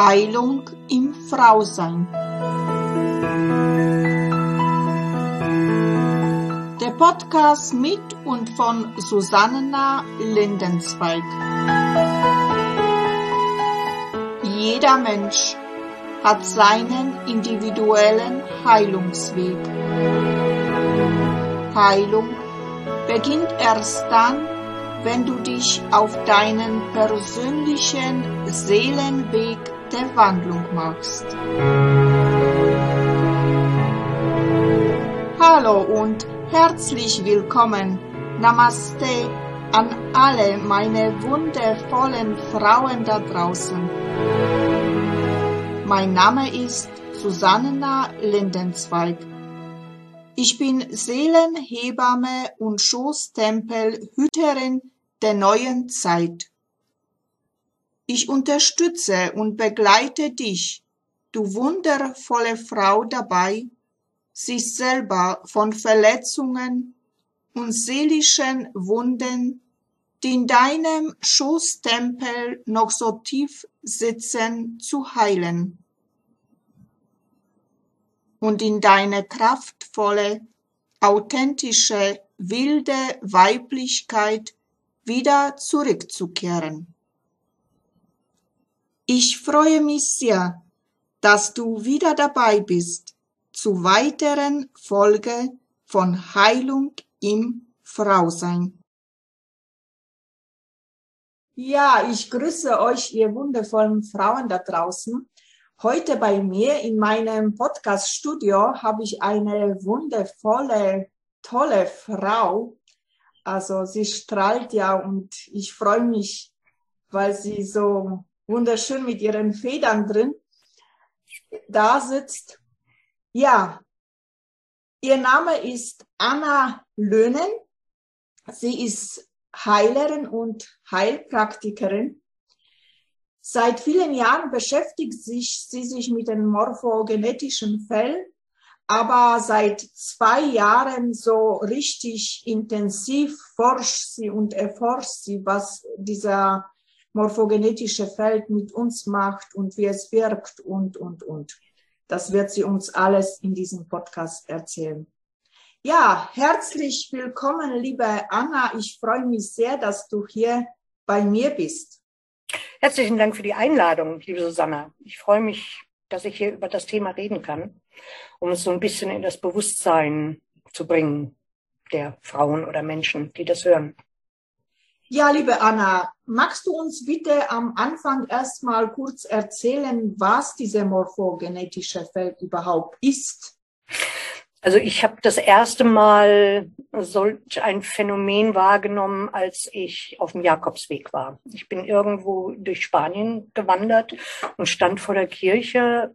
Heilung im Frausein. Der Podcast mit und von Susanna Lindenzweig. Jeder Mensch hat seinen individuellen Heilungsweg. Heilung beginnt erst dann, wenn du dich auf deinen persönlichen Seelenweg der Wandlung machst. Hallo und herzlich willkommen. Namaste an alle meine wundervollen Frauen da draußen. Mein Name ist Susanna Lindenzweig. Ich bin Seelenhebamme und Schoßtempelhüterin der neuen Zeit. Ich unterstütze und begleite dich, du wundervolle Frau dabei, sich selber von Verletzungen und seelischen Wunden, die in deinem Schoßtempel noch so tief sitzen, zu heilen und in deine kraftvolle, authentische, wilde Weiblichkeit wieder zurückzukehren. Ich freue mich sehr, dass du wieder dabei bist zu weiteren Folge von Heilung im Frausein. Ja, ich grüße euch, ihr wundervollen Frauen da draußen. Heute bei mir in meinem Podcast-Studio habe ich eine wundervolle, tolle Frau. Also sie strahlt ja und ich freue mich, weil sie so wunderschön mit ihren Federn drin da sitzt. Ja, ihr Name ist Anna Löhnen. Sie ist Heilerin und Heilpraktikerin. Seit vielen Jahren beschäftigt sich, sie sich mit den morphogenetischen Fällen, aber seit zwei Jahren so richtig intensiv forscht sie und erforscht sie, was dieser morphogenetische Feld mit uns macht und wie es wirkt und, und, und. Das wird sie uns alles in diesem Podcast erzählen. Ja, herzlich willkommen, liebe Anna. Ich freue mich sehr, dass du hier bei mir bist. Herzlichen Dank für die Einladung, liebe Susanna. Ich freue mich, dass ich hier über das Thema reden kann, um es so ein bisschen in das Bewusstsein zu bringen der Frauen oder Menschen, die das hören. Ja, liebe Anna, magst du uns bitte am Anfang erstmal kurz erzählen, was diese morphogenetische Feld überhaupt ist? Also ich habe das erste Mal solch ein Phänomen wahrgenommen, als ich auf dem Jakobsweg war. Ich bin irgendwo durch Spanien gewandert und stand vor der Kirche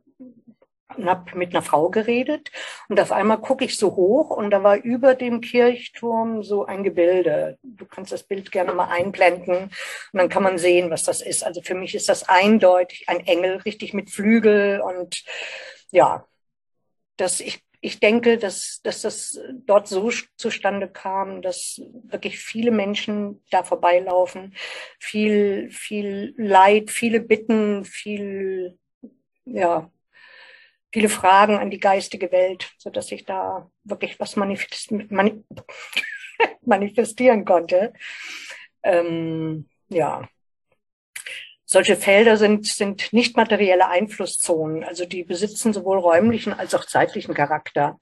habe mit einer Frau geredet und auf einmal gucke ich so hoch und da war über dem Kirchturm so ein Gebilde. Du kannst das Bild gerne mal einblenden und dann kann man sehen, was das ist. Also für mich ist das eindeutig ein Engel, richtig mit Flügel und ja, dass ich ich denke, dass, dass das dort so zustande kam, dass wirklich viele Menschen da vorbeilaufen, viel, viel Leid, viele Bitten, viel, ja, viele Fragen an die geistige Welt, so dass ich da wirklich was manifestieren konnte. Ähm, ja. Solche Felder sind, sind nicht materielle Einflusszonen, also die besitzen sowohl räumlichen als auch zeitlichen Charakter.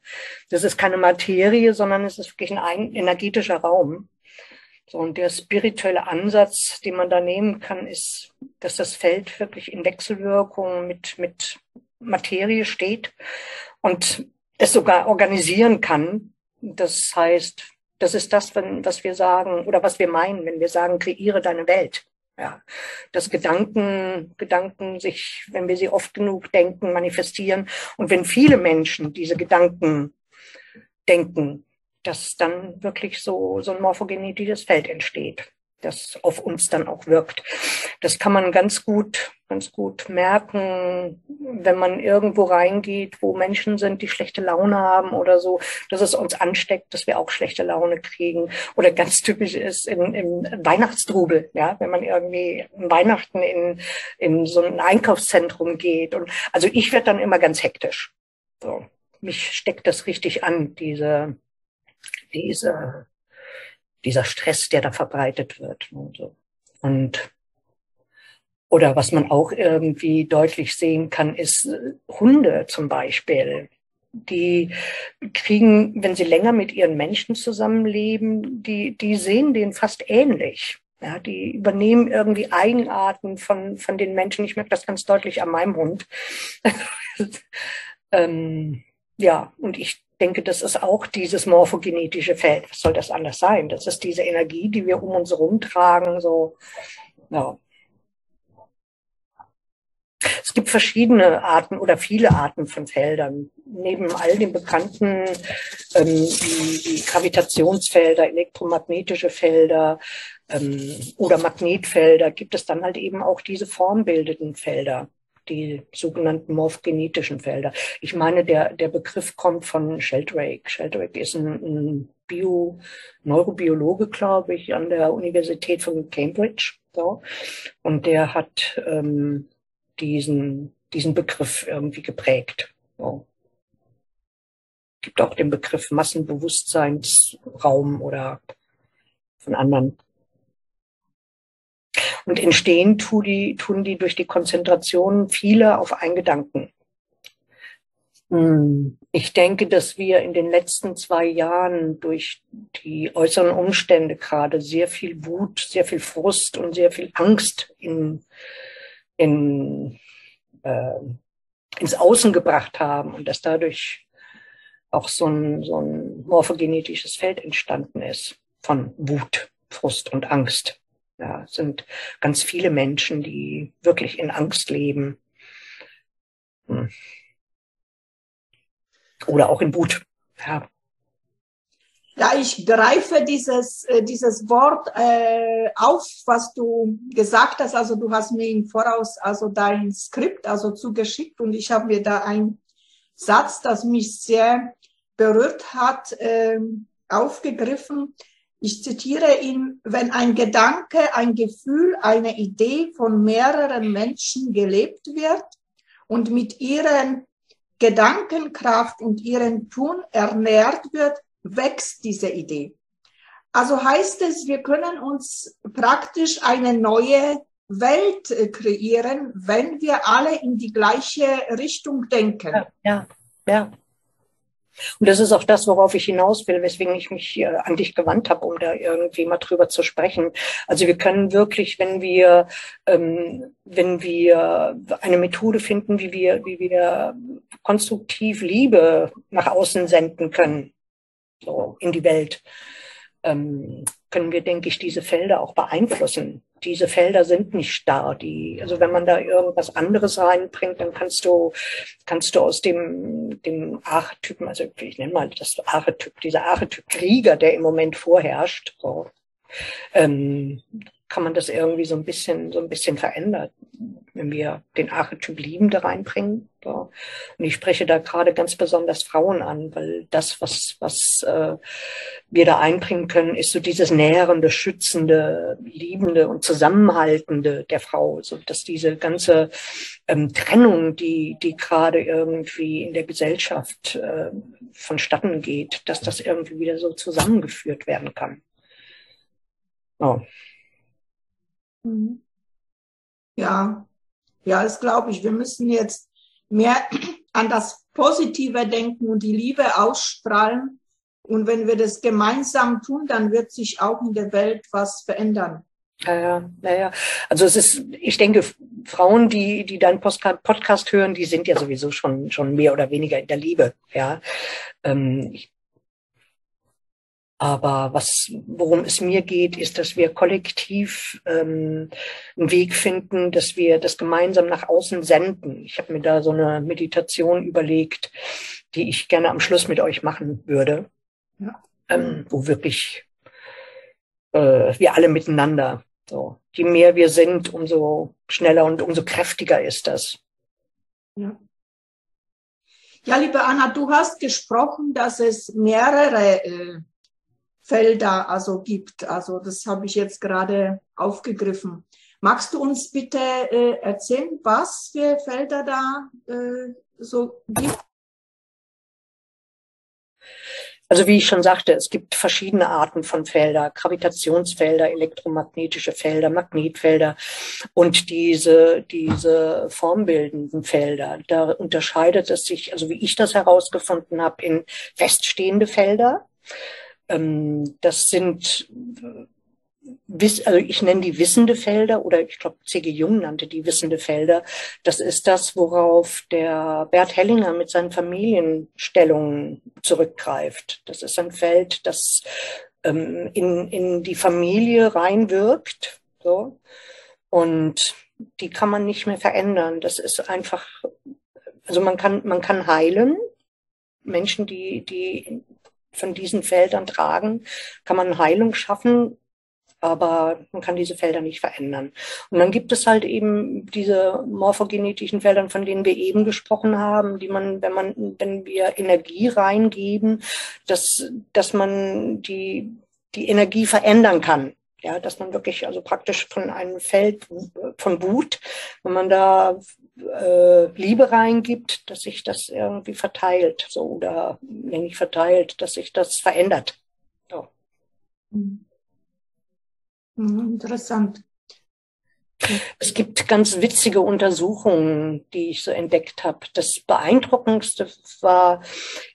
Das ist keine Materie, sondern es ist wirklich ein energetischer Raum. So, und der spirituelle Ansatz, den man da nehmen kann, ist, dass das Feld wirklich in Wechselwirkung mit, mit Materie steht und es sogar organisieren kann. Das heißt, das ist das, was wir sagen oder was wir meinen, wenn wir sagen, kreiere deine Welt. Ja, dass Gedanken, Gedanken sich, wenn wir sie oft genug denken, manifestieren. Und wenn viele Menschen diese Gedanken denken, dass dann wirklich so, so ein morphogenetisches Feld entsteht. Das auf uns dann auch wirkt. Das kann man ganz gut, ganz gut merken, wenn man irgendwo reingeht, wo Menschen sind, die schlechte Laune haben oder so, dass es uns ansteckt, dass wir auch schlechte Laune kriegen. Oder ganz typisch ist im, im Weihnachtstrubel, ja, wenn man irgendwie Weihnachten in, in so ein Einkaufszentrum geht. Und also ich werde dann immer ganz hektisch. So. Mich steckt das richtig an, diese, diese dieser Stress, der da verbreitet wird. Und, so. und oder was man auch irgendwie deutlich sehen kann, ist äh, Hunde zum Beispiel. Die kriegen, wenn sie länger mit ihren Menschen zusammenleben, die, die sehen den fast ähnlich. Ja, die übernehmen irgendwie Eigenarten von, von den Menschen. Ich merke das ganz deutlich an meinem Hund. ähm, ja, und ich denke, das ist auch dieses morphogenetische Feld. Was soll das anders sein? Das ist diese Energie, die wir um uns herum tragen. So, ja. Es gibt verschiedene Arten oder viele Arten von Feldern. Neben all den bekannten ähm, die, Gravitationsfelder, elektromagnetische Felder ähm, oder Magnetfelder gibt es dann halt eben auch diese formbildenden Felder die sogenannten morphogenetischen Felder. Ich meine, der, der Begriff kommt von Sheldrake. Sheldrake ist ein, ein Bio, Neurobiologe, glaube ich, an der Universität von Cambridge. So. Und der hat ähm, diesen, diesen Begriff irgendwie geprägt. So. Gibt auch den Begriff Massenbewusstseinsraum oder von anderen und entstehen tun die, tun die durch die Konzentration viele auf einen Gedanken. Hm. Ich denke, dass wir in den letzten zwei Jahren durch die äußeren Umstände gerade sehr viel Wut, sehr viel Frust und sehr viel Angst in, in, äh, ins Außen gebracht haben und dass dadurch auch so ein, so ein morphogenetisches Feld entstanden ist von Wut, Frust und Angst. Es sind ganz viele Menschen, die wirklich in Angst leben. Hm. Oder auch in Wut. Ja. Ja, ich greife dieses, äh, dieses Wort äh, auf, was du gesagt hast. Also du hast mir im Voraus also dein Skript also zugeschickt und ich habe mir da einen Satz, das mich sehr berührt hat, äh, aufgegriffen. Ich zitiere ihn, wenn ein Gedanke, ein Gefühl, eine Idee von mehreren Menschen gelebt wird und mit ihren Gedankenkraft und ihren Tun ernährt wird, wächst diese Idee. Also heißt es, wir können uns praktisch eine neue Welt äh, kreieren, wenn wir alle in die gleiche Richtung denken. Ja, ja. Und das ist auch das, worauf ich hinaus will, weswegen ich mich hier an dich gewandt habe, um da irgendwie mal drüber zu sprechen. Also wir können wirklich, wenn wir, ähm, wenn wir eine Methode finden, wie wir, wie wir konstruktiv Liebe nach außen senden können, so in die Welt, ähm, können wir, denke ich, diese Felder auch beeinflussen. Diese Felder sind nicht starr. Die, also wenn man da irgendwas anderes reinbringt, dann kannst du, kannst du aus dem, dem Archetypen, also ich nenne mal das Archetyp, dieser Archetyp Krieger, der im Moment vorherrscht, so, ähm, kann man das irgendwie so ein bisschen, so ein bisschen verändern, wenn wir den Archetyp Liebende reinbringen. Ja. Und ich spreche da gerade ganz besonders Frauen an, weil das, was, was äh, wir da einbringen können, ist so dieses nährende, schützende, liebende und zusammenhaltende der Frau, so dass diese ganze ähm, Trennung, die, die gerade irgendwie in der Gesellschaft äh, vonstatten geht, dass das irgendwie wieder so zusammengeführt werden kann. Oh. Mhm. Ja, ja, das glaube ich. Wir müssen jetzt mehr an das Positive denken und die Liebe ausstrahlen. Und wenn wir das gemeinsam tun, dann wird sich auch in der Welt was verändern. Ja, ja, ja. Also es ist, ich denke, Frauen, die, die deinen Podcast hören, die sind ja sowieso schon, schon mehr oder weniger in der Liebe. Ja, ähm, ich aber was, worum es mir geht, ist, dass wir kollektiv ähm, einen Weg finden, dass wir das gemeinsam nach außen senden. Ich habe mir da so eine Meditation überlegt, die ich gerne am Schluss mit euch machen würde, ja. ähm, wo wirklich äh, wir alle miteinander. So, je mehr wir sind, umso schneller und umso kräftiger ist das. Ja. Ja, liebe Anna, du hast gesprochen, dass es mehrere äh, Felder also gibt. Also das habe ich jetzt gerade aufgegriffen. Magst du uns bitte äh, erzählen, was für Felder da äh, so gibt? Also wie ich schon sagte, es gibt verschiedene Arten von Felder, Gravitationsfelder, elektromagnetische Felder, Magnetfelder und diese, diese formbildenden Felder. Da unterscheidet es sich, also wie ich das herausgefunden habe, in feststehende Felder. Ähm, das sind also ich nenne die wissende Felder oder ich glaube C.G. Jung nannte die wissende Felder. Das ist das, worauf der Bert Hellinger mit seinen Familienstellungen zurückgreift. Das ist ein Feld, das ähm, in, in die Familie reinwirkt. So. Und die kann man nicht mehr verändern. Das ist einfach, also man kann, man kann heilen. Menschen, die, die von diesen Feldern tragen, kann man Heilung schaffen aber man kann diese Felder nicht verändern. Und dann gibt es halt eben diese morphogenetischen Felder, von denen wir eben gesprochen haben, die man, wenn man, wenn wir Energie reingeben, dass, dass man die, die Energie verändern kann. Ja, dass man wirklich also praktisch von einem Feld von Wut, wenn man da äh, Liebe reingibt, dass sich das irgendwie verteilt, so oder wenn nicht verteilt, dass sich das verändert. So. Mhm. Mhm, interessant. Es gibt ganz witzige Untersuchungen, die ich so entdeckt habe. Das beeindruckendste war,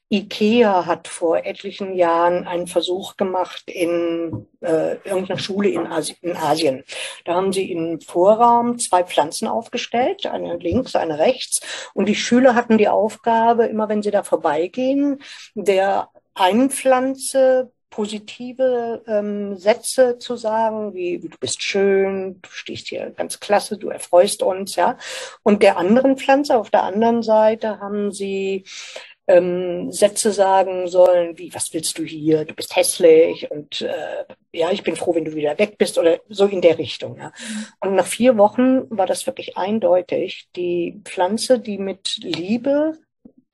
IKEA hat vor etlichen Jahren einen Versuch gemacht in äh, irgendeiner Schule in, Asi in Asien. Da haben sie im Vorraum zwei Pflanzen aufgestellt, eine links, eine rechts. Und die Schüler hatten die Aufgabe, immer wenn sie da vorbeigehen, der einen Pflanze positive ähm, Sätze zu sagen, wie du bist schön, du stehst hier ganz klasse, du erfreust uns, ja. Und der anderen Pflanze auf der anderen Seite haben sie ähm, Sätze sagen sollen, wie was willst du hier, du bist hässlich und äh, ja, ich bin froh, wenn du wieder weg bist oder so in der Richtung. Ja. Und nach vier Wochen war das wirklich eindeutig. Die Pflanze, die mit Liebe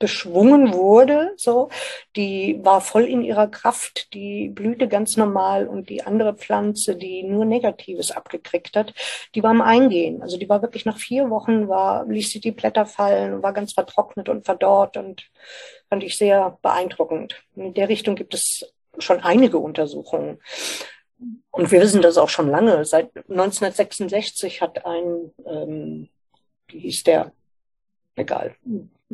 beschwungen wurde, so, die war voll in ihrer Kraft, die blühte ganz normal und die andere Pflanze, die nur Negatives abgekriegt hat, die war am Eingehen. Also die war wirklich nach vier Wochen war, ließ sie die Blätter fallen war ganz vertrocknet und verdorrt und fand ich sehr beeindruckend. In der Richtung gibt es schon einige Untersuchungen. Und wir wissen das auch schon lange. Seit 1966 hat ein, ähm, wie hieß der? Egal.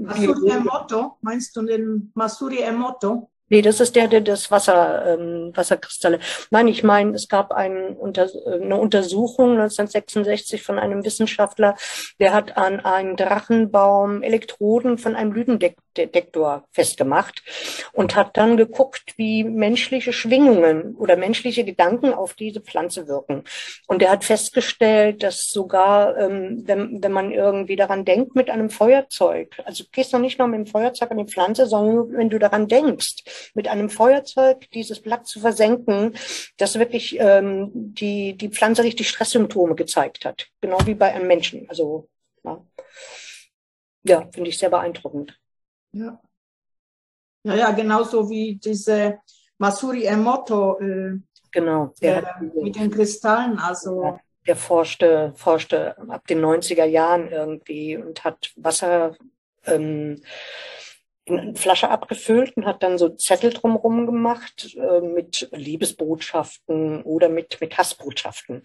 Masuri Emoto, meinst du den Masuri Emoto? Nee, das ist der, der das Wasser, ähm, Wasserkristalle. Nein, ich meine, es gab ein, unter, eine Untersuchung 1966 von einem Wissenschaftler, der hat an einen Drachenbaum Elektroden von einem Blütendetektor festgemacht und hat dann geguckt, wie menschliche Schwingungen oder menschliche Gedanken auf diese Pflanze wirken. Und er hat festgestellt, dass sogar, ähm, wenn, wenn man irgendwie daran denkt mit einem Feuerzeug, also du gehst noch nicht nur mit dem Feuerzeug an die Pflanze, sondern wenn du daran denkst, mit einem Feuerzeug dieses Blatt zu versenken, das wirklich ähm, die, die Pflanze richtig Stresssymptome gezeigt hat. Genau wie bei einem Menschen. Also ja, ja finde ich sehr beeindruckend. Ja. Ja, ja, genauso wie diese Masuri Emoto. Äh, genau. Der äh, mit den Kristallen, also. Ja, der forschte, forschte ab den 90er Jahren irgendwie und hat Wasser ähm, eine Flasche abgefüllt und hat dann so Zettel drumherum gemacht äh, mit Liebesbotschaften oder mit, mit Hassbotschaften.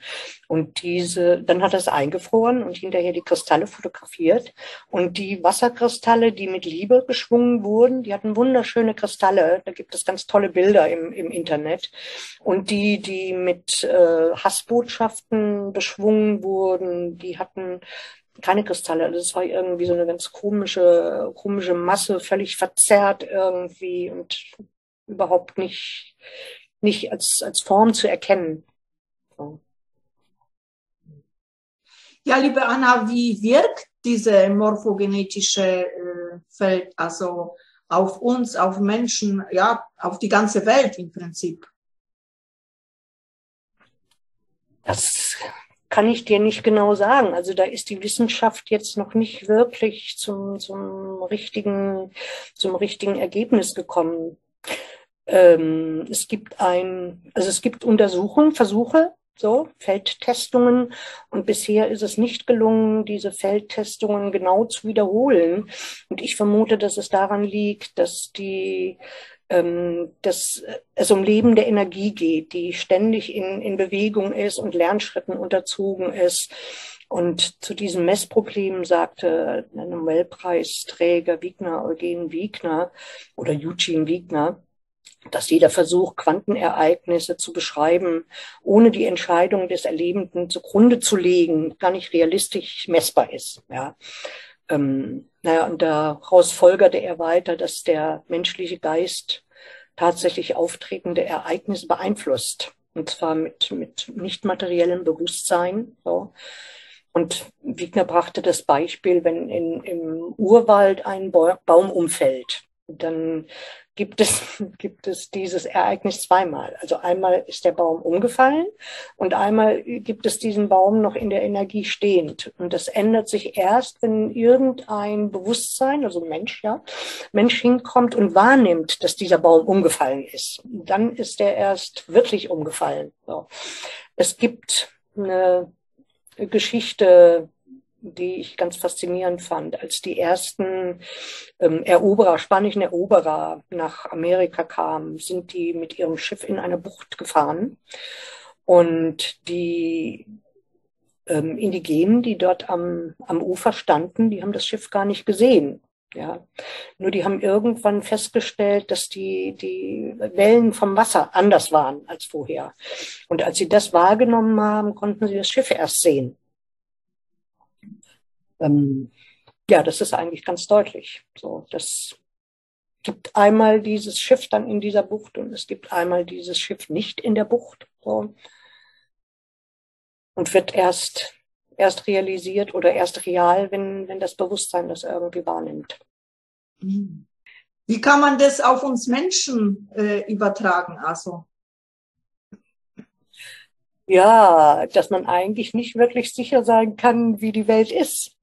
Und diese, dann hat er es eingefroren und hinterher die Kristalle fotografiert. Und die Wasserkristalle, die mit Liebe geschwungen wurden, die hatten wunderschöne Kristalle. Da gibt es ganz tolle Bilder im, im Internet. Und die, die mit äh, Hassbotschaften beschwungen wurden, die hatten keine Kristalle. Also es war irgendwie so eine ganz komische, komische Masse, völlig verzerrt irgendwie und überhaupt nicht, nicht als, als Form zu erkennen. So. Ja, liebe Anna, wie wirkt diese morphogenetische äh, Feld also auf uns, auf Menschen, ja, auf die ganze Welt im Prinzip? Das kann ich dir nicht genau sagen. Also da ist die Wissenschaft jetzt noch nicht wirklich zum, zum richtigen, zum richtigen Ergebnis gekommen. Ähm, es gibt ein, also es gibt Untersuchungen, Versuche, so Feldtestungen und bisher ist es nicht gelungen, diese Feldtestungen genau zu wiederholen. Und ich vermute, dass es daran liegt, dass die dass es um lebende Energie geht, die ständig in, in Bewegung ist und Lernschritten unterzogen ist. Und zu diesem Messproblem sagte der Nobelpreisträger Wiegner, Eugen Wiegner oder Eugene Wiegner, dass jeder Versuch, Quantenereignisse zu beschreiben, ohne die Entscheidung des Erlebenden zugrunde zu legen, gar nicht realistisch messbar ist. Ja. Ähm, naja, und daraus folgerte er weiter, dass der menschliche Geist tatsächlich auftretende Ereignisse beeinflusst. Und zwar mit, mit nicht materiellem Bewusstsein. So. Und Wigner brachte das Beispiel, wenn in, im Urwald ein Baum umfällt, dann gibt es, gibt es dieses Ereignis zweimal. Also einmal ist der Baum umgefallen und einmal gibt es diesen Baum noch in der Energie stehend. Und das ändert sich erst, wenn irgendein Bewusstsein, also Mensch, ja, Mensch hinkommt und wahrnimmt, dass dieser Baum umgefallen ist. Dann ist er erst wirklich umgefallen. So. Es gibt eine Geschichte die ich ganz faszinierend fand, als die ersten ähm, Eroberer, spanischen Eroberer nach Amerika kamen, sind die mit ihrem Schiff in eine Bucht gefahren und die ähm, Indigenen, die dort am, am Ufer standen, die haben das Schiff gar nicht gesehen. Ja, nur die haben irgendwann festgestellt, dass die, die Wellen vom Wasser anders waren als vorher. Und als sie das wahrgenommen haben, konnten sie das Schiff erst sehen. Ähm, ja, das ist eigentlich ganz deutlich. So, das gibt einmal dieses Schiff dann in dieser Bucht und es gibt einmal dieses Schiff nicht in der Bucht. So. Und wird erst, erst realisiert oder erst real, wenn, wenn das Bewusstsein das irgendwie wahrnimmt. Wie kann man das auf uns Menschen äh, übertragen, also? Ja, dass man eigentlich nicht wirklich sicher sein kann, wie die Welt ist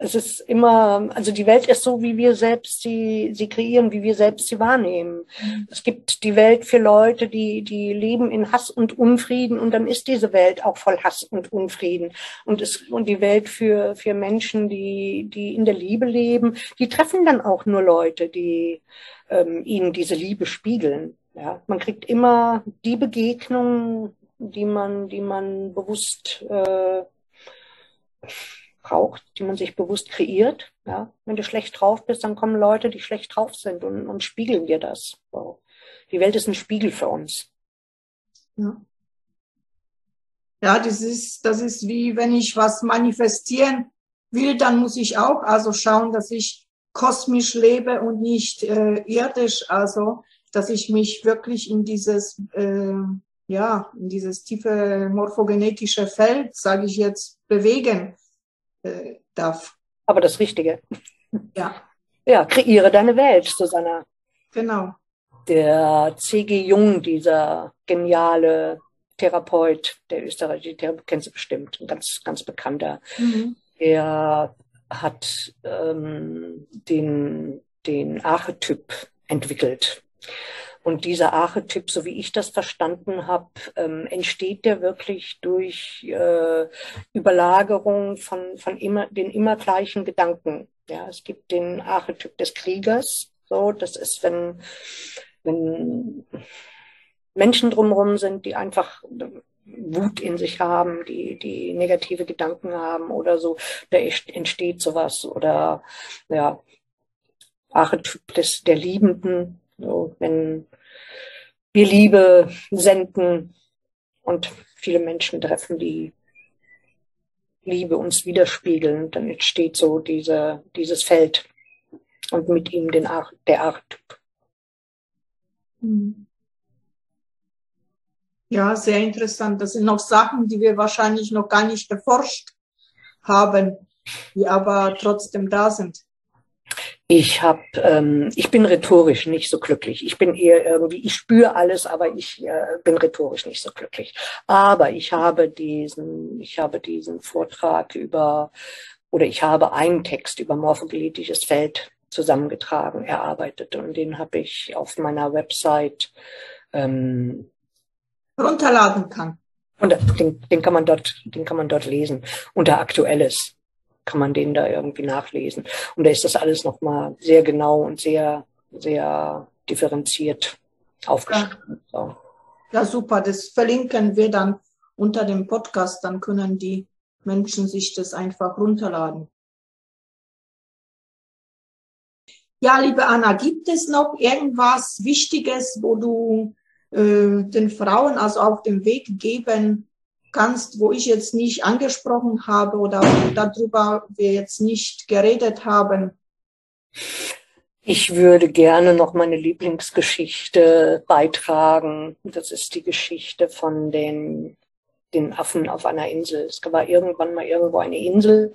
es ist immer, also die Welt ist so, wie wir selbst sie, sie kreieren, wie wir selbst sie wahrnehmen. Mhm. Es gibt die Welt für Leute, die, die leben in Hass und Unfrieden und dann ist diese Welt auch voll Hass und Unfrieden. Und es, und die Welt für, für Menschen, die, die in der Liebe leben, die treffen dann auch nur Leute, die ähm, ihnen diese Liebe spiegeln. Ja, man kriegt immer die Begegnung, die man, die man bewusst, äh, braucht, die man sich bewusst kreiert. Ja? Wenn du schlecht drauf bist, dann kommen Leute, die schlecht drauf sind und, und spiegeln dir das. Wow. Die Welt ist ein Spiegel für uns. Ja. Ja, das ist, das ist wie wenn ich was manifestieren will, dann muss ich auch also schauen, dass ich kosmisch lebe und nicht äh, irdisch, also dass ich mich wirklich in dieses äh, ja in dieses tiefe morphogenetische Feld, sage ich jetzt, bewegen äh, darf. Aber das Richtige. Ja. Ja, kreiere deine Welt, Susanna. Genau. Der C.G. Jung, dieser geniale Therapeut, der österreichische Therapeut, kennst du bestimmt, ein ganz, ganz bekannter. Mhm. Er hat ähm, den, den Archetyp entwickelt. Und dieser Archetyp, so wie ich das verstanden habe, ähm, entsteht der wirklich durch äh, Überlagerung von, von immer, den immer gleichen Gedanken. Ja, es gibt den Archetyp des Kriegers. So, das ist, wenn, wenn Menschen drumherum sind, die einfach Wut in sich haben, die, die negative Gedanken haben oder so, da entsteht sowas oder ja, Archetyp des, der Liebenden, so, wenn wir Liebe senden und viele Menschen treffen, die Liebe uns widerspiegeln, dann entsteht so diese, dieses Feld und mit ihm den Ar der Archetyp. Hm. Ja, sehr interessant. Das sind noch Sachen, die wir wahrscheinlich noch gar nicht erforscht haben, die aber trotzdem da sind. Ich habe, ähm, ich bin rhetorisch nicht so glücklich. Ich bin eher irgendwie, ich spüre alles, aber ich äh, bin rhetorisch nicht so glücklich. Aber ich habe diesen, ich habe diesen Vortrag über oder ich habe einen Text über morphogenetisches Feld zusammengetragen, erarbeitet und den habe ich auf meiner Website ähm, runterladen kann. Und den, den kann man dort, den kann man dort lesen. Unter Aktuelles kann man den da irgendwie nachlesen. Und da ist das alles nochmal sehr genau und sehr, sehr differenziert aufgeschrieben. Ja. So. ja, super. Das verlinken wir dann unter dem Podcast. Dann können die Menschen sich das einfach runterladen. Ja, liebe Anna, gibt es noch irgendwas Wichtiges, wo du äh, den Frauen also auf dem Weg geben kannst, wo ich jetzt nicht angesprochen habe oder darüber wir jetzt nicht geredet haben? Ich würde gerne noch meine Lieblingsgeschichte beitragen. Das ist die Geschichte von den, den Affen auf einer Insel. Es war irgendwann mal irgendwo eine Insel.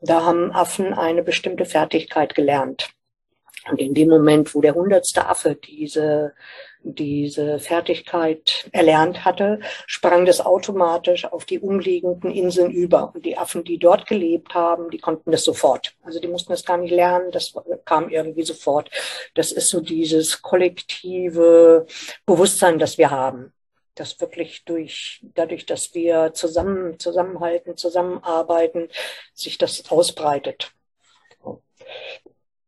Da haben Affen eine bestimmte Fertigkeit gelernt. Und in dem Moment, wo der hundertste Affe diese diese Fertigkeit erlernt hatte, sprang das automatisch auf die umliegenden Inseln über. Und die Affen, die dort gelebt haben, die konnten das sofort. Also die mussten das gar nicht lernen, das kam irgendwie sofort. Das ist so dieses kollektive Bewusstsein, das wir haben. Das wirklich durch, dadurch, dass wir zusammen, zusammenhalten, zusammenarbeiten, sich das ausbreitet.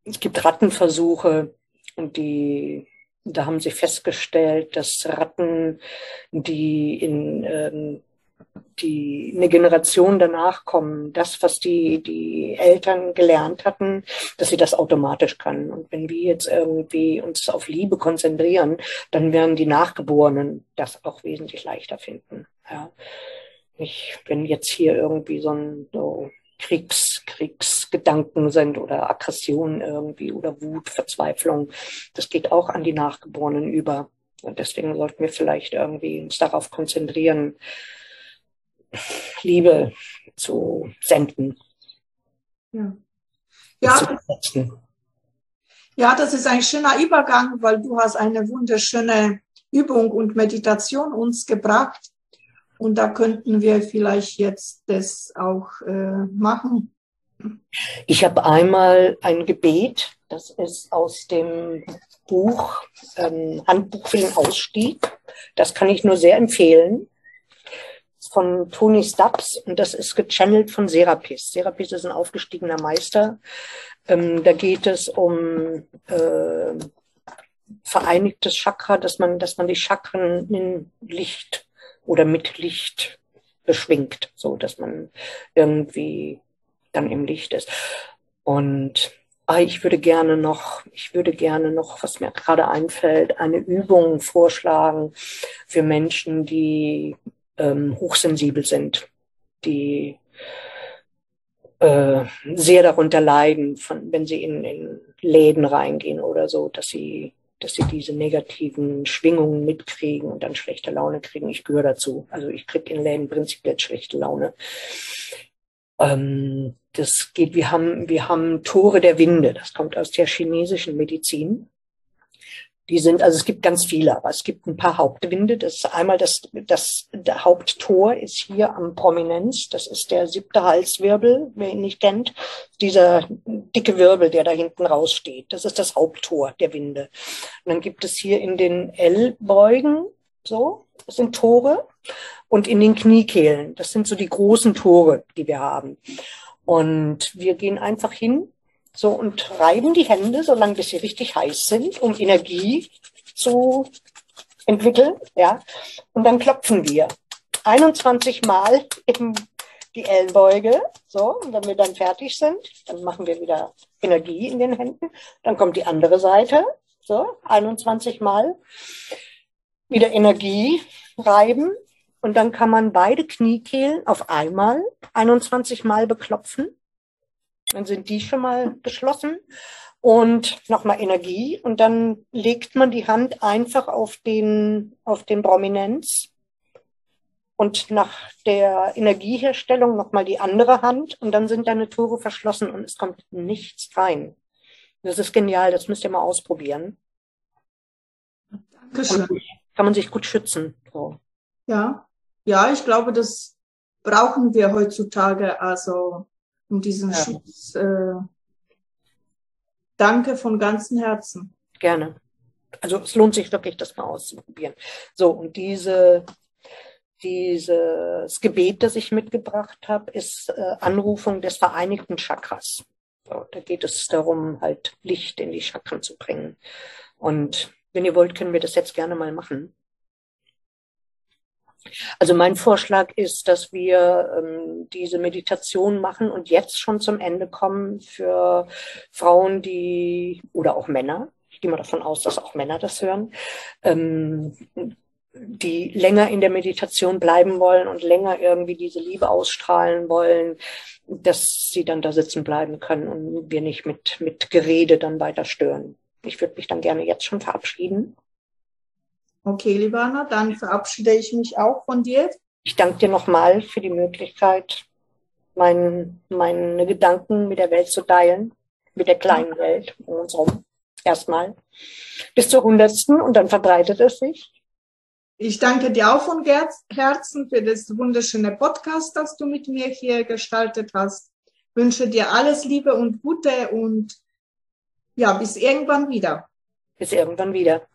Es gibt Rattenversuche, und die da haben sie festgestellt, dass Ratten, die in ähm, die eine Generation danach kommen, das, was die, die Eltern gelernt hatten, dass sie das automatisch können. Und wenn wir jetzt irgendwie uns auf Liebe konzentrieren, dann werden die Nachgeborenen das auch wesentlich leichter finden. Ja. Ich, wenn jetzt hier irgendwie so ein so Kriegs, Kriegsgedanken sind oder Aggression irgendwie oder Wut, Verzweiflung. Das geht auch an die Nachgeborenen über. Und deswegen sollten wir vielleicht irgendwie uns darauf konzentrieren, Liebe zu senden. Ja. Ja, ja, das ist ein schöner Übergang, weil du hast eine wunderschöne Übung und Meditation uns gebracht. Und da könnten wir vielleicht jetzt das auch äh, machen. Ich habe einmal ein Gebet, das ist aus dem Buch ähm, Handbuch für den Ausstieg. Das kann ich nur sehr empfehlen. Von Tony Stubbs und das ist gechannelt von Serapis. Serapis ist ein aufgestiegener Meister. Ähm, da geht es um äh, vereinigtes Chakra, dass man, dass man die Chakren in Licht oder mit Licht beschwingt, so dass man irgendwie dann im Licht ist. Und ah, ich würde gerne noch, ich würde gerne noch, was mir gerade einfällt, eine Übung vorschlagen für Menschen, die ähm, hochsensibel sind, die äh, sehr darunter leiden, von, wenn sie in, in Läden reingehen oder so, dass sie dass sie diese negativen Schwingungen mitkriegen und dann schlechte Laune kriegen. Ich gehöre dazu. Also ich kriege in Läden prinzipiell schlechte Laune. Ähm, das geht, wir haben, wir haben Tore der Winde. Das kommt aus der chinesischen Medizin. Die sind, also es gibt ganz viele, aber es gibt ein paar Hauptwinde. Das ist einmal das, das der Haupttor ist hier am Prominenz. Das ist der siebte Halswirbel, wer ihn nicht kennt. Dieser dicke Wirbel, der da hinten raussteht. Das ist das Haupttor der Winde. Und dann gibt es hier in den L-Beugen, so, das sind Tore. Und in den Kniekehlen, das sind so die großen Tore, die wir haben. Und wir gehen einfach hin so, und reiben die Hände, solange bis sie richtig heiß sind, um Energie zu entwickeln, ja. Und dann klopfen wir 21 Mal in die Ellenbeuge, so. Und wenn wir dann fertig sind, dann machen wir wieder Energie in den Händen. Dann kommt die andere Seite, so, 21 Mal wieder Energie reiben. Und dann kann man beide Kniekehlen auf einmal 21 Mal beklopfen. Dann sind die schon mal geschlossen und nochmal Energie und dann legt man die Hand einfach auf den, auf den Prominenz und nach der Energieherstellung nochmal die andere Hand und dann sind deine Tore verschlossen und es kommt nichts rein. Das ist genial, das müsst ihr mal ausprobieren. Dankeschön. Kann man sich gut schützen. So. Ja, ja, ich glaube, das brauchen wir heutzutage, also um diesen Ja. Schutz. Äh, danke von ganzem Herzen. Gerne. Also es lohnt sich wirklich, das mal auszuprobieren. So, und diese, dieses Gebet, das ich mitgebracht habe, ist äh, Anrufung des vereinigten Chakras. So, da geht es darum, halt Licht in die Chakren zu bringen. Und wenn ihr wollt, können wir das jetzt gerne mal machen. Also mein Vorschlag ist, dass wir ähm, diese Meditation machen und jetzt schon zum Ende kommen für Frauen, die oder auch Männer. Ich gehe mal davon aus, dass auch Männer das hören, ähm, die länger in der Meditation bleiben wollen und länger irgendwie diese Liebe ausstrahlen wollen, dass sie dann da sitzen bleiben können und wir nicht mit, mit Gerede dann weiter stören. Ich würde mich dann gerne jetzt schon verabschieden. Okay, liebe Anna, dann verabschiede ich mich auch von dir. Ich danke dir nochmal für die Möglichkeit, mein, meine Gedanken mit der Welt zu teilen, mit der kleinen Welt um uns herum. Erstmal bis zur hundertsten und dann verbreitet es sich. Ich danke dir auch von Herzen für das wunderschöne Podcast, das du mit mir hier gestaltet hast. Wünsche dir alles Liebe und Gute und ja, bis irgendwann wieder. Bis irgendwann wieder.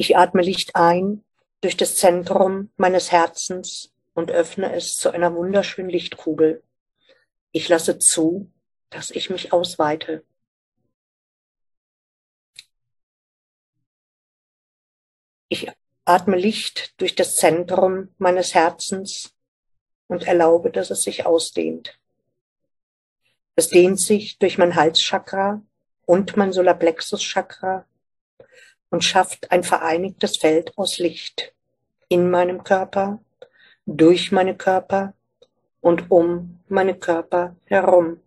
Ich atme Licht ein durch das Zentrum meines Herzens und öffne es zu einer wunderschönen Lichtkugel. Ich lasse zu, dass ich mich ausweite. Ich atme Licht durch das Zentrum meines Herzens und erlaube, dass es sich ausdehnt. Es dehnt sich durch mein Halschakra und mein Solarplexus-Chakra und schafft ein vereinigtes Feld aus Licht in meinem Körper, durch meine Körper und um meine Körper herum.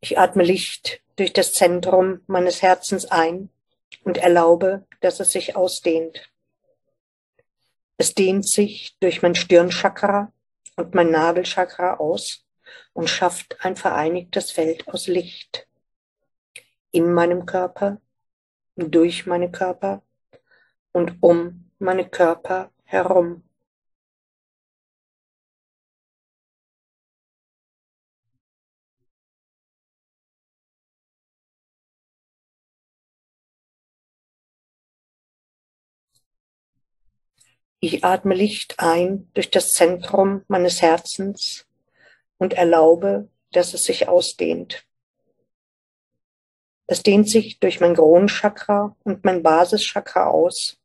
Ich atme Licht durch das Zentrum meines Herzens ein und erlaube, dass es sich ausdehnt. Es dehnt sich durch mein Stirnchakra und mein Nabelchakra aus und schafft ein vereinigtes Feld aus Licht in meinem Körper, durch meine Körper und um meine Körper herum. Ich atme Licht ein durch das Zentrum meines Herzens und erlaube, dass es sich ausdehnt. Es dehnt sich durch mein Kronenchakra und mein Basischakra aus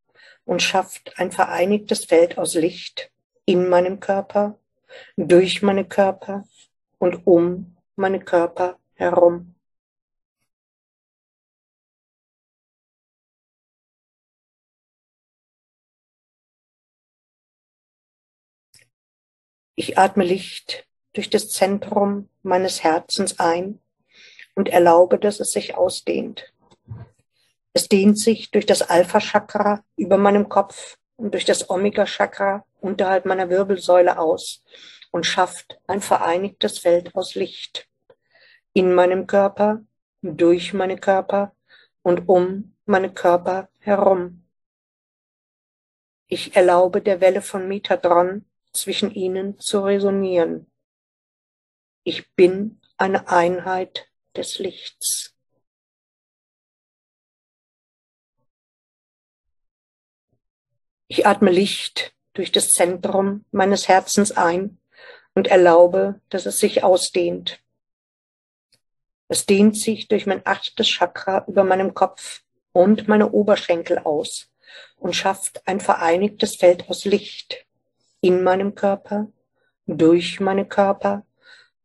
und schafft ein vereinigtes Feld aus Licht in meinem Körper, durch meine Körper und um meine Körper herum. Ich atme Licht durch das Zentrum meines Herzens ein und erlaube, dass es sich ausdehnt. Es dehnt sich durch das Alpha-Chakra über meinem Kopf und durch das Omega-Chakra unterhalb meiner Wirbelsäule aus und schafft ein vereinigtes Feld aus Licht in meinem Körper, durch meine Körper und um meine Körper herum. Ich erlaube der Welle von Metatron zwischen ihnen zu resonieren. Ich bin eine Einheit des Lichts. Ich atme Licht durch das Zentrum meines Herzens ein und erlaube, dass es sich ausdehnt. Es dehnt sich durch mein achtes Chakra über meinem Kopf und meine Oberschenkel aus und schafft ein vereinigtes Feld aus Licht in meinem Körper, durch meine Körper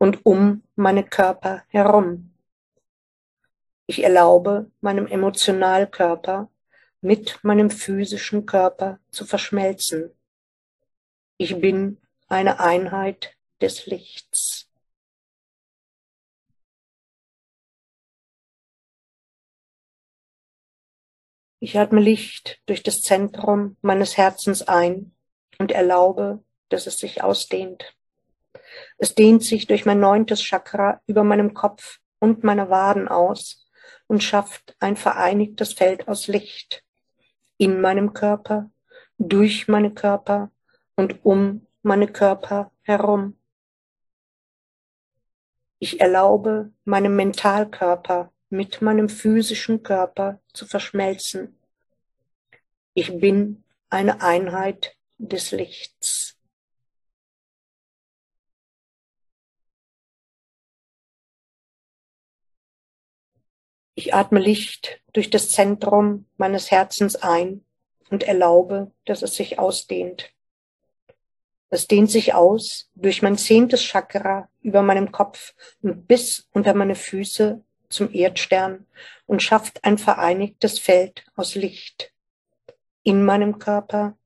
und um meine Körper herum. Ich erlaube meinem Emotionalkörper mit meinem physischen Körper zu verschmelzen. Ich bin eine Einheit des Lichts. Ich atme Licht durch das Zentrum meines Herzens ein und erlaube, dass es sich ausdehnt. Es dehnt sich durch mein neuntes Chakra über meinem Kopf und meine Waden aus und schafft ein vereinigtes Feld aus Licht in meinem Körper, durch meine Körper und um meine Körper herum. Ich erlaube meinem Mentalkörper mit meinem physischen Körper zu verschmelzen. Ich bin eine Einheit des Lichts. Ich atme Licht durch das Zentrum meines Herzens ein und erlaube, dass es sich ausdehnt. Es dehnt sich aus durch mein zehntes Chakra über meinem Kopf und bis unter meine Füße zum Erdstern und schafft ein vereinigtes Feld aus Licht in meinem Körper,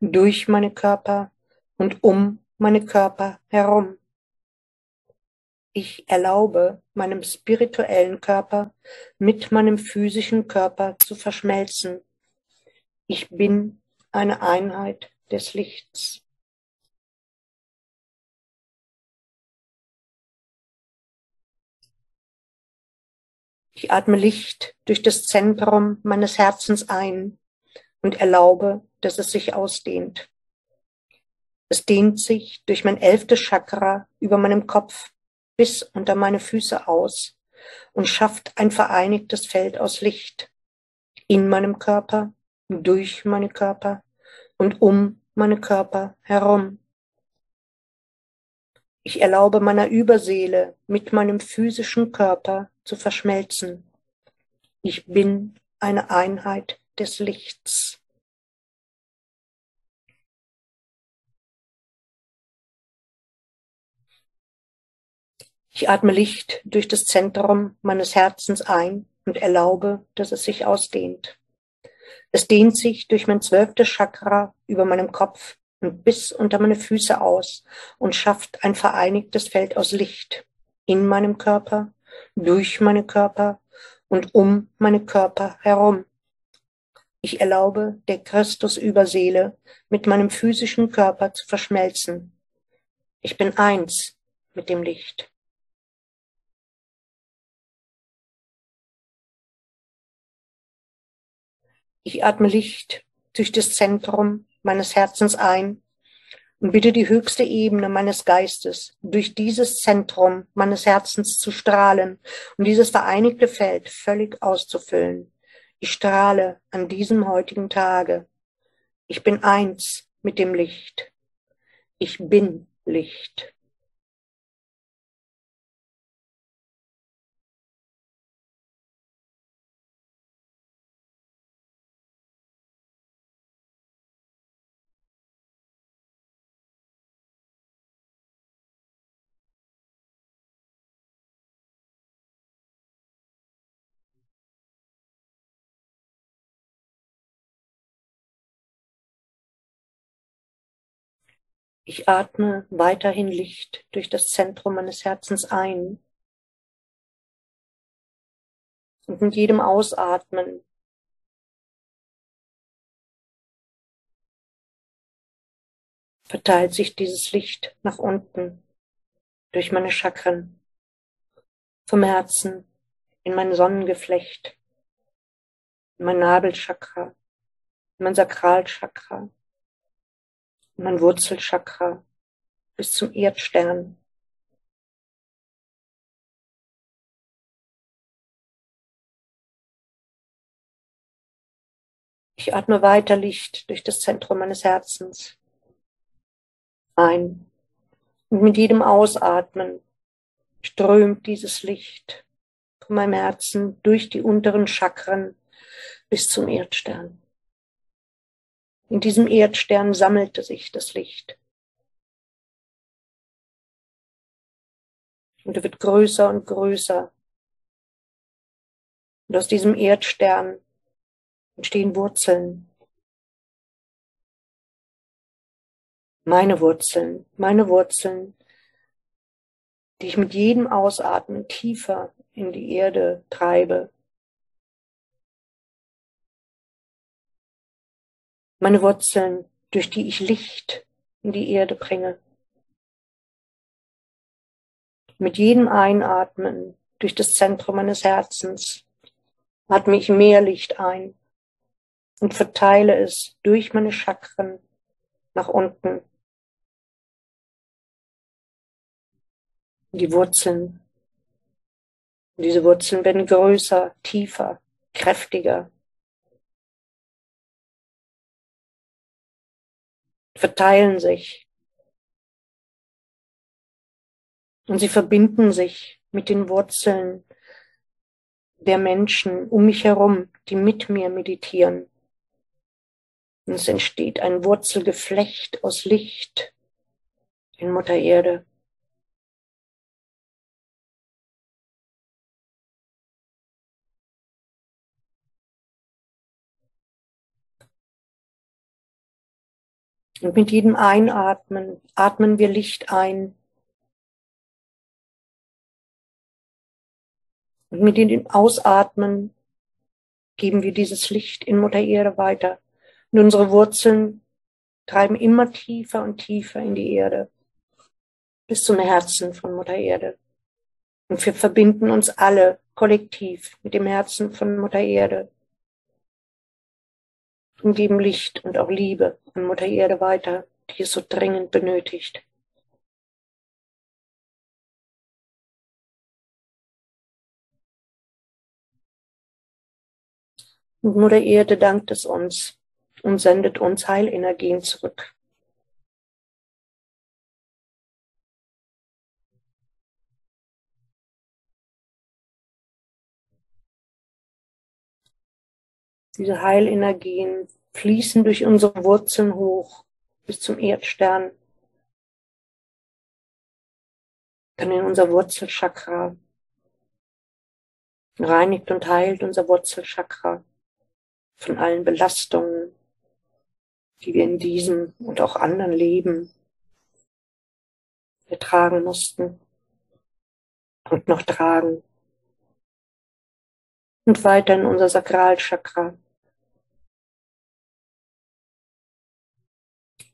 durch meine Körper und um meine Körper herum. Ich erlaube meinem spirituellen Körper mit meinem physischen Körper zu verschmelzen. Ich bin eine Einheit des Lichts. Ich atme Licht durch das Zentrum meines Herzens ein und erlaube, dass es sich ausdehnt. Es dehnt sich durch mein elftes Chakra über meinem Kopf bis unter meine Füße aus und schafft ein vereinigtes Feld aus Licht in meinem Körper, durch meine Körper und um meine Körper herum. Ich erlaube meiner Überseele mit meinem physischen Körper zu verschmelzen. Ich bin eine Einheit des Lichts. Ich atme Licht durch das Zentrum meines Herzens ein und erlaube, dass es sich ausdehnt. Es dehnt sich durch mein zwölftes Chakra über meinem Kopf und bis unter meine Füße aus und schafft ein vereinigtes Feld aus Licht in meinem Körper, durch meine Körper und um meine Körper herum. Ich erlaube der Christus-Überseele mit meinem physischen Körper zu verschmelzen. Ich bin eins mit dem Licht. Ich atme Licht durch das Zentrum meines Herzens ein und bitte die höchste Ebene meines Geistes durch dieses Zentrum meines Herzens zu strahlen und dieses vereinigte Feld völlig auszufüllen. Ich strahle an diesem heutigen Tage. Ich bin eins mit dem Licht. Ich bin Licht. Ich atme weiterhin Licht durch das Zentrum meines Herzens ein. Und mit jedem Ausatmen verteilt sich dieses Licht nach unten durch meine Chakren, vom Herzen in mein Sonnengeflecht, in mein Nabelchakra, in mein Sakralchakra, mein Wurzelchakra bis zum Erdstern. Ich atme weiter Licht durch das Zentrum meines Herzens ein. Und mit jedem Ausatmen strömt dieses Licht von meinem Herzen durch die unteren Chakren bis zum Erdstern. In diesem Erdstern sammelte sich das Licht. Und er wird größer und größer. Und aus diesem Erdstern entstehen Wurzeln. Meine Wurzeln, meine Wurzeln, die ich mit jedem Ausatmen tiefer in die Erde treibe. Meine Wurzeln, durch die ich Licht in die Erde bringe. Mit jedem Einatmen durch das Zentrum meines Herzens atme ich mehr Licht ein und verteile es durch meine Chakren nach unten. Die Wurzeln. diese Wurzeln werden größer, tiefer, kräftiger. Verteilen sich. Und sie verbinden sich mit den Wurzeln der Menschen um mich herum, die mit mir meditieren. Und es entsteht ein Wurzelgeflecht aus Licht in Mutter Erde. Und mit jedem Einatmen atmen wir Licht ein. Und mit jedem Ausatmen geben wir dieses Licht in Mutter Erde weiter. Und unsere Wurzeln treiben immer tiefer und tiefer in die Erde, bis zum Herzen von Mutter Erde. Und wir verbinden uns alle kollektiv mit dem Herzen von Mutter Erde und geben Licht und auch Liebe an Mutter Erde weiter, die es so dringend benötigt. Und Mutter Erde dankt es uns und sendet uns Heilenergien zurück. Diese Heilenergien fließen durch unsere Wurzeln hoch bis zum Erdstern, dann in unser Wurzelchakra, reinigt und heilt unser Wurzelchakra von allen Belastungen, die wir in diesem und auch anderen Leben ertragen mussten und noch tragen. Und weiter in unser Sakralchakra,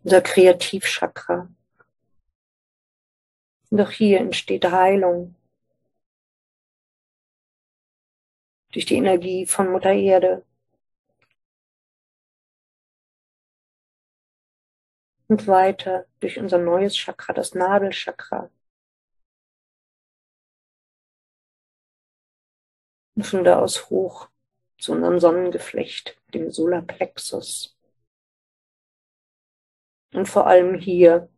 unser Kreativchakra. Und auch hier entsteht Heilung durch die Energie von Mutter Erde. Und weiter durch unser neues Chakra, das Nadelchakra. Da aus hoch zu unserem Sonnengeflecht, dem Solarplexus. Und vor allem hier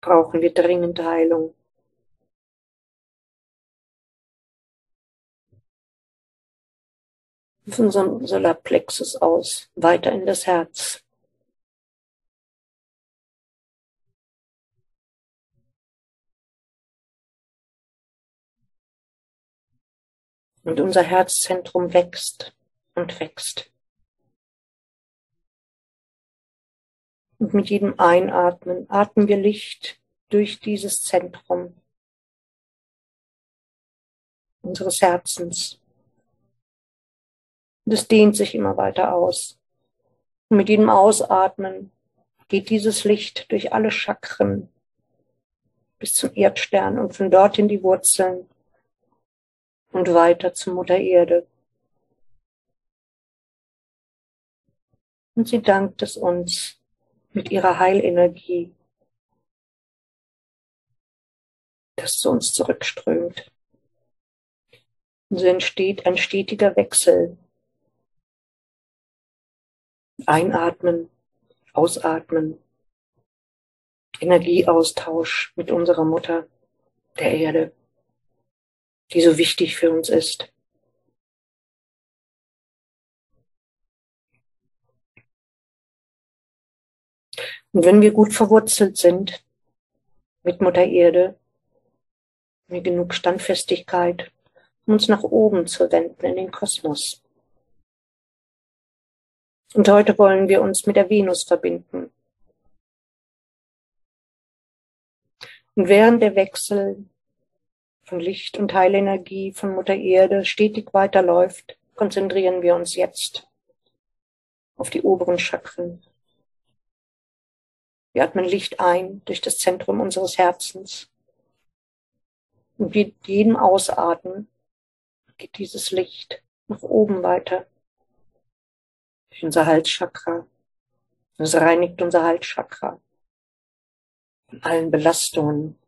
brauchen wir dringend Heilung. Von unserem Solarplexus aus weiter in das Herz. Und unser Herzzentrum wächst und wächst. Und mit jedem Einatmen atmen wir Licht durch dieses Zentrum unseres Herzens. Und es dehnt sich immer weiter aus. Und mit jedem Ausatmen geht dieses Licht durch alle Chakren bis zum Erdstern und von dort in die Wurzeln und weiter zur Mutter Erde. Und sie dankt es uns, mit ihrer Heilenergie, das zu uns zurückströmt. Und so entsteht ein stetiger Wechsel. Einatmen, ausatmen, Energieaustausch mit unserer Mutter, der Erde, die so wichtig für uns ist. Und wenn wir gut verwurzelt sind mit Mutter Erde, mit genug Standfestigkeit, um uns nach oben zu wenden in den Kosmos. Und heute wollen wir uns mit der Venus verbinden. Und während der Wechsel von Licht und Heilenergie von Mutter Erde stetig weiterläuft, konzentrieren wir uns jetzt auf die oberen Chakren. Wir atmen Licht ein durch das Zentrum unseres Herzens. Und mit jedem Ausatmen geht dieses Licht nach oben weiter. Durch unser Halschakra. Es reinigt unser Halschakra von allen Belastungen,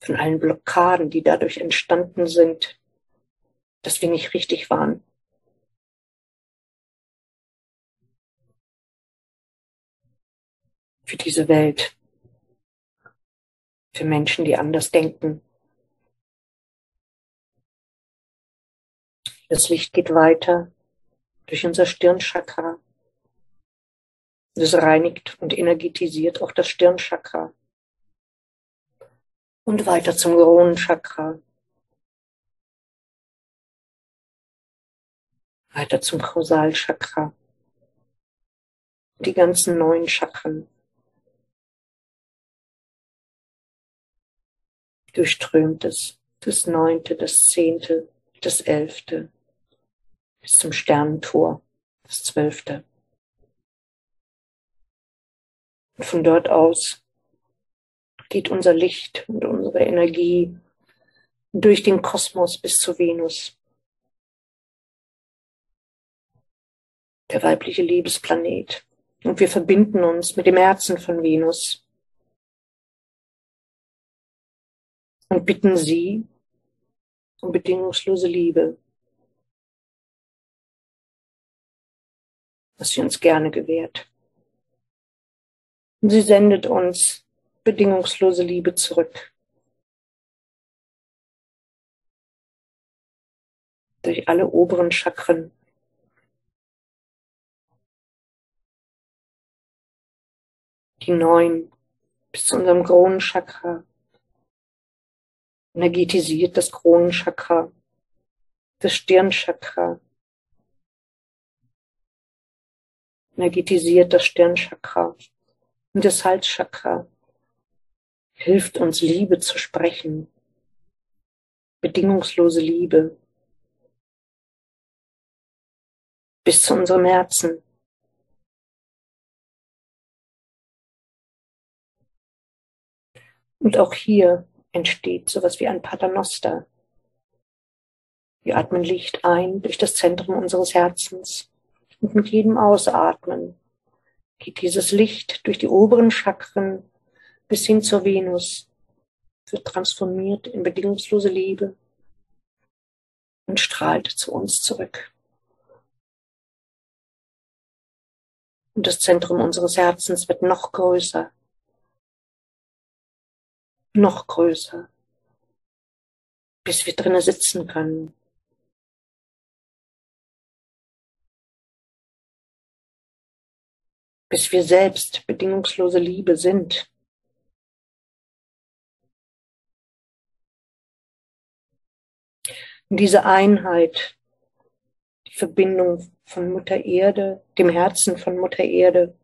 von allen Blockaden, die dadurch entstanden sind, dass wir nicht richtig waren. Für diese Welt, für Menschen, die anders denken. Das Licht geht weiter durch unser Stirnchakra. Es reinigt und energetisiert auch das Stirnchakra. Und weiter zum Kronenchakra. Weiter zum Kausalchakra. Die ganzen neuen Chakren. Durchströmt es. Das neunte, das zehnte, das elfte. Bis zum Sternentor. Das zwölfte. Und von dort aus geht unser Licht und unsere Energie durch den Kosmos bis zu Venus. Der weibliche Liebesplanet. Und wir verbinden uns mit dem Herzen von Venus und bitten sie um bedingungslose Liebe, was sie uns gerne gewährt. Und sie sendet uns bedingungslose Liebe zurück. Durch alle oberen Chakren. Die neun bis zu unserem Kronenchakra. Energetisiert das Kronenchakra, das Stirnchakra. Energetisiert das Stirnchakra und das Halschakra hilft uns, Liebe zu sprechen. Bedingungslose Liebe. Bis zu unserem Herzen. Und auch hier entsteht sowas wie ein Paternoster. Wir atmen Licht ein durch das Zentrum unseres Herzens und mit jedem Ausatmen geht dieses Licht durch die oberen Chakren bis hin zur Venus, wird transformiert in bedingungslose Liebe und strahlt zu uns zurück. Und das Zentrum unseres Herzens wird noch größer, noch größer, bis wir drinnen sitzen können. Bis wir selbst bedingungslose Liebe sind. Und diese Einheit, die Verbindung von Mutter Erde, dem Herzen von Mutter Erde,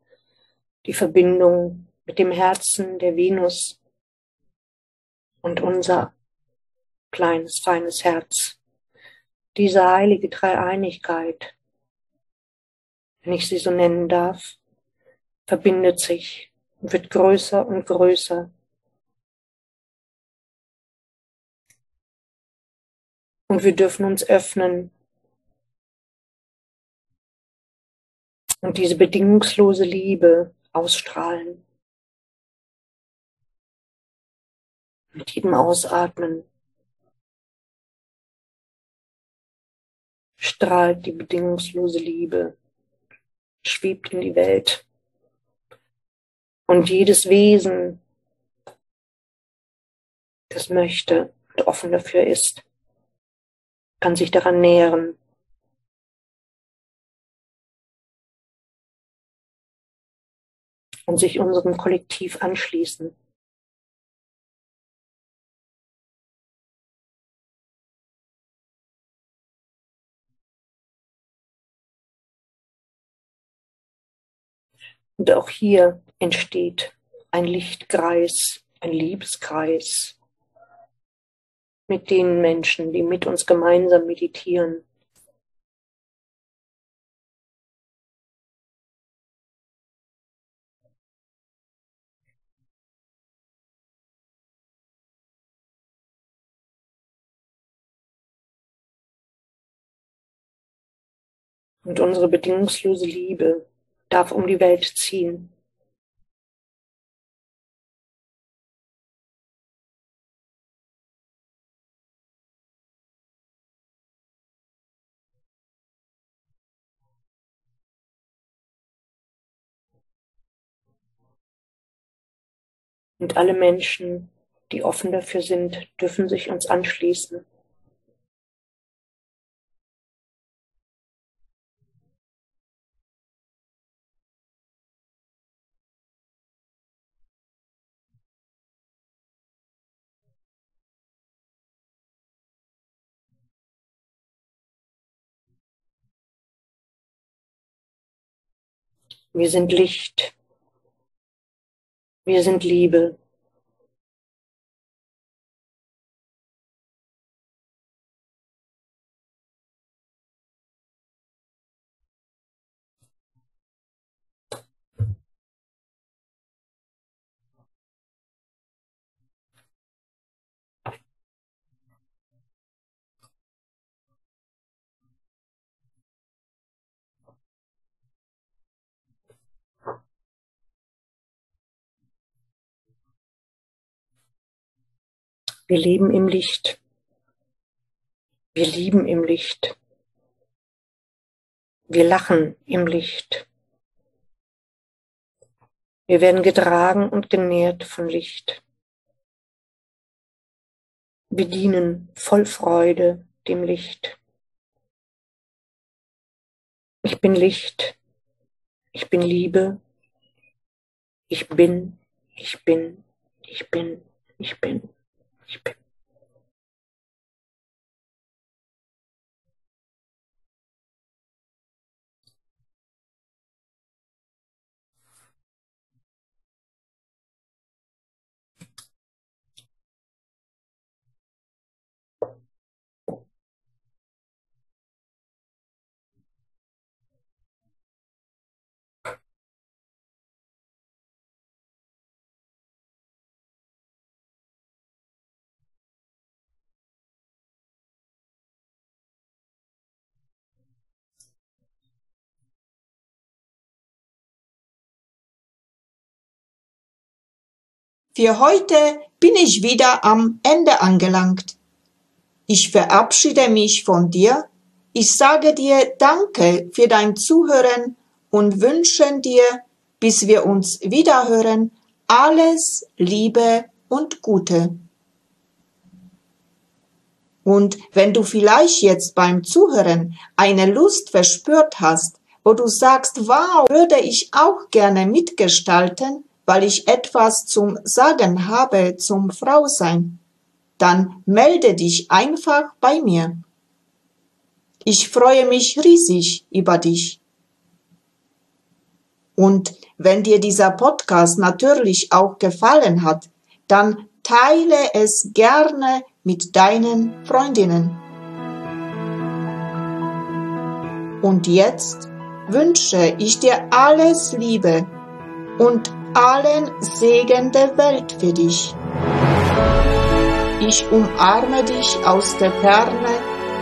die Verbindung mit dem Herzen der Venus und unser kleines, feines Herz. Diese heilige Dreieinigkeit, wenn ich sie so nennen darf, verbindet sich und wird größer und größer. Und wir dürfen uns öffnen und diese bedingungslose Liebe ausstrahlen. Mit jedem Ausatmen strahlt die bedingungslose Liebe, schwebt in die Welt. Und jedes Wesen, das möchte und offen dafür ist, kann sich daran nähren. Und sich unserem Kollektiv anschließen. Und auch hier entsteht ein Lichtkreis, ein Liebeskreis mit den Menschen, die mit uns gemeinsam meditieren. Und unsere bedingungslose Liebe darf um die Welt ziehen. Und alle Menschen, die offen dafür sind, dürfen sich uns anschließen. Wir sind Licht. Wir sind Liebe. Wir leben im Licht. Wir lieben im Licht. Wir lachen im Licht. Wir werden getragen und genährt von Licht. Wir dienen voll Freude dem Licht. Ich bin Licht. Ich bin Liebe. Ich bin, ich bin, ich bin, ich bin. Ich bin. Für heute bin ich wieder am Ende angelangt. Ich verabschiede mich von dir. Ich sage dir Danke für dein Zuhören und wünsche dir, bis wir uns wiederhören, alles Liebe und Gute. Und wenn du vielleicht jetzt beim Zuhören eine Lust verspürt hast, wo du sagst, wow, würde ich auch gerne mitgestalten, weil ich etwas zum Sagen habe zum Frausein, dann melde dich einfach bei mir. Ich freue mich riesig über dich. Und wenn dir dieser Podcast natürlich auch gefallen hat, dann teile es gerne mit deinen Freundinnen. Und jetzt wünsche ich dir alles Liebe und allen Segen der Welt für dich. Ich umarme dich aus der Ferne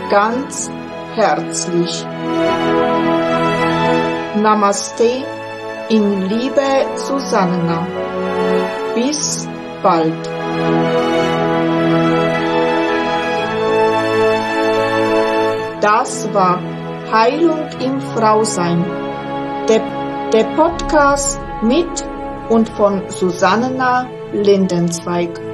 ganz herzlich. Namaste in Liebe Susanna. Bis bald. Das war Heilung im Frausein, der, der Podcast mit und von Susanna Lindenzweig.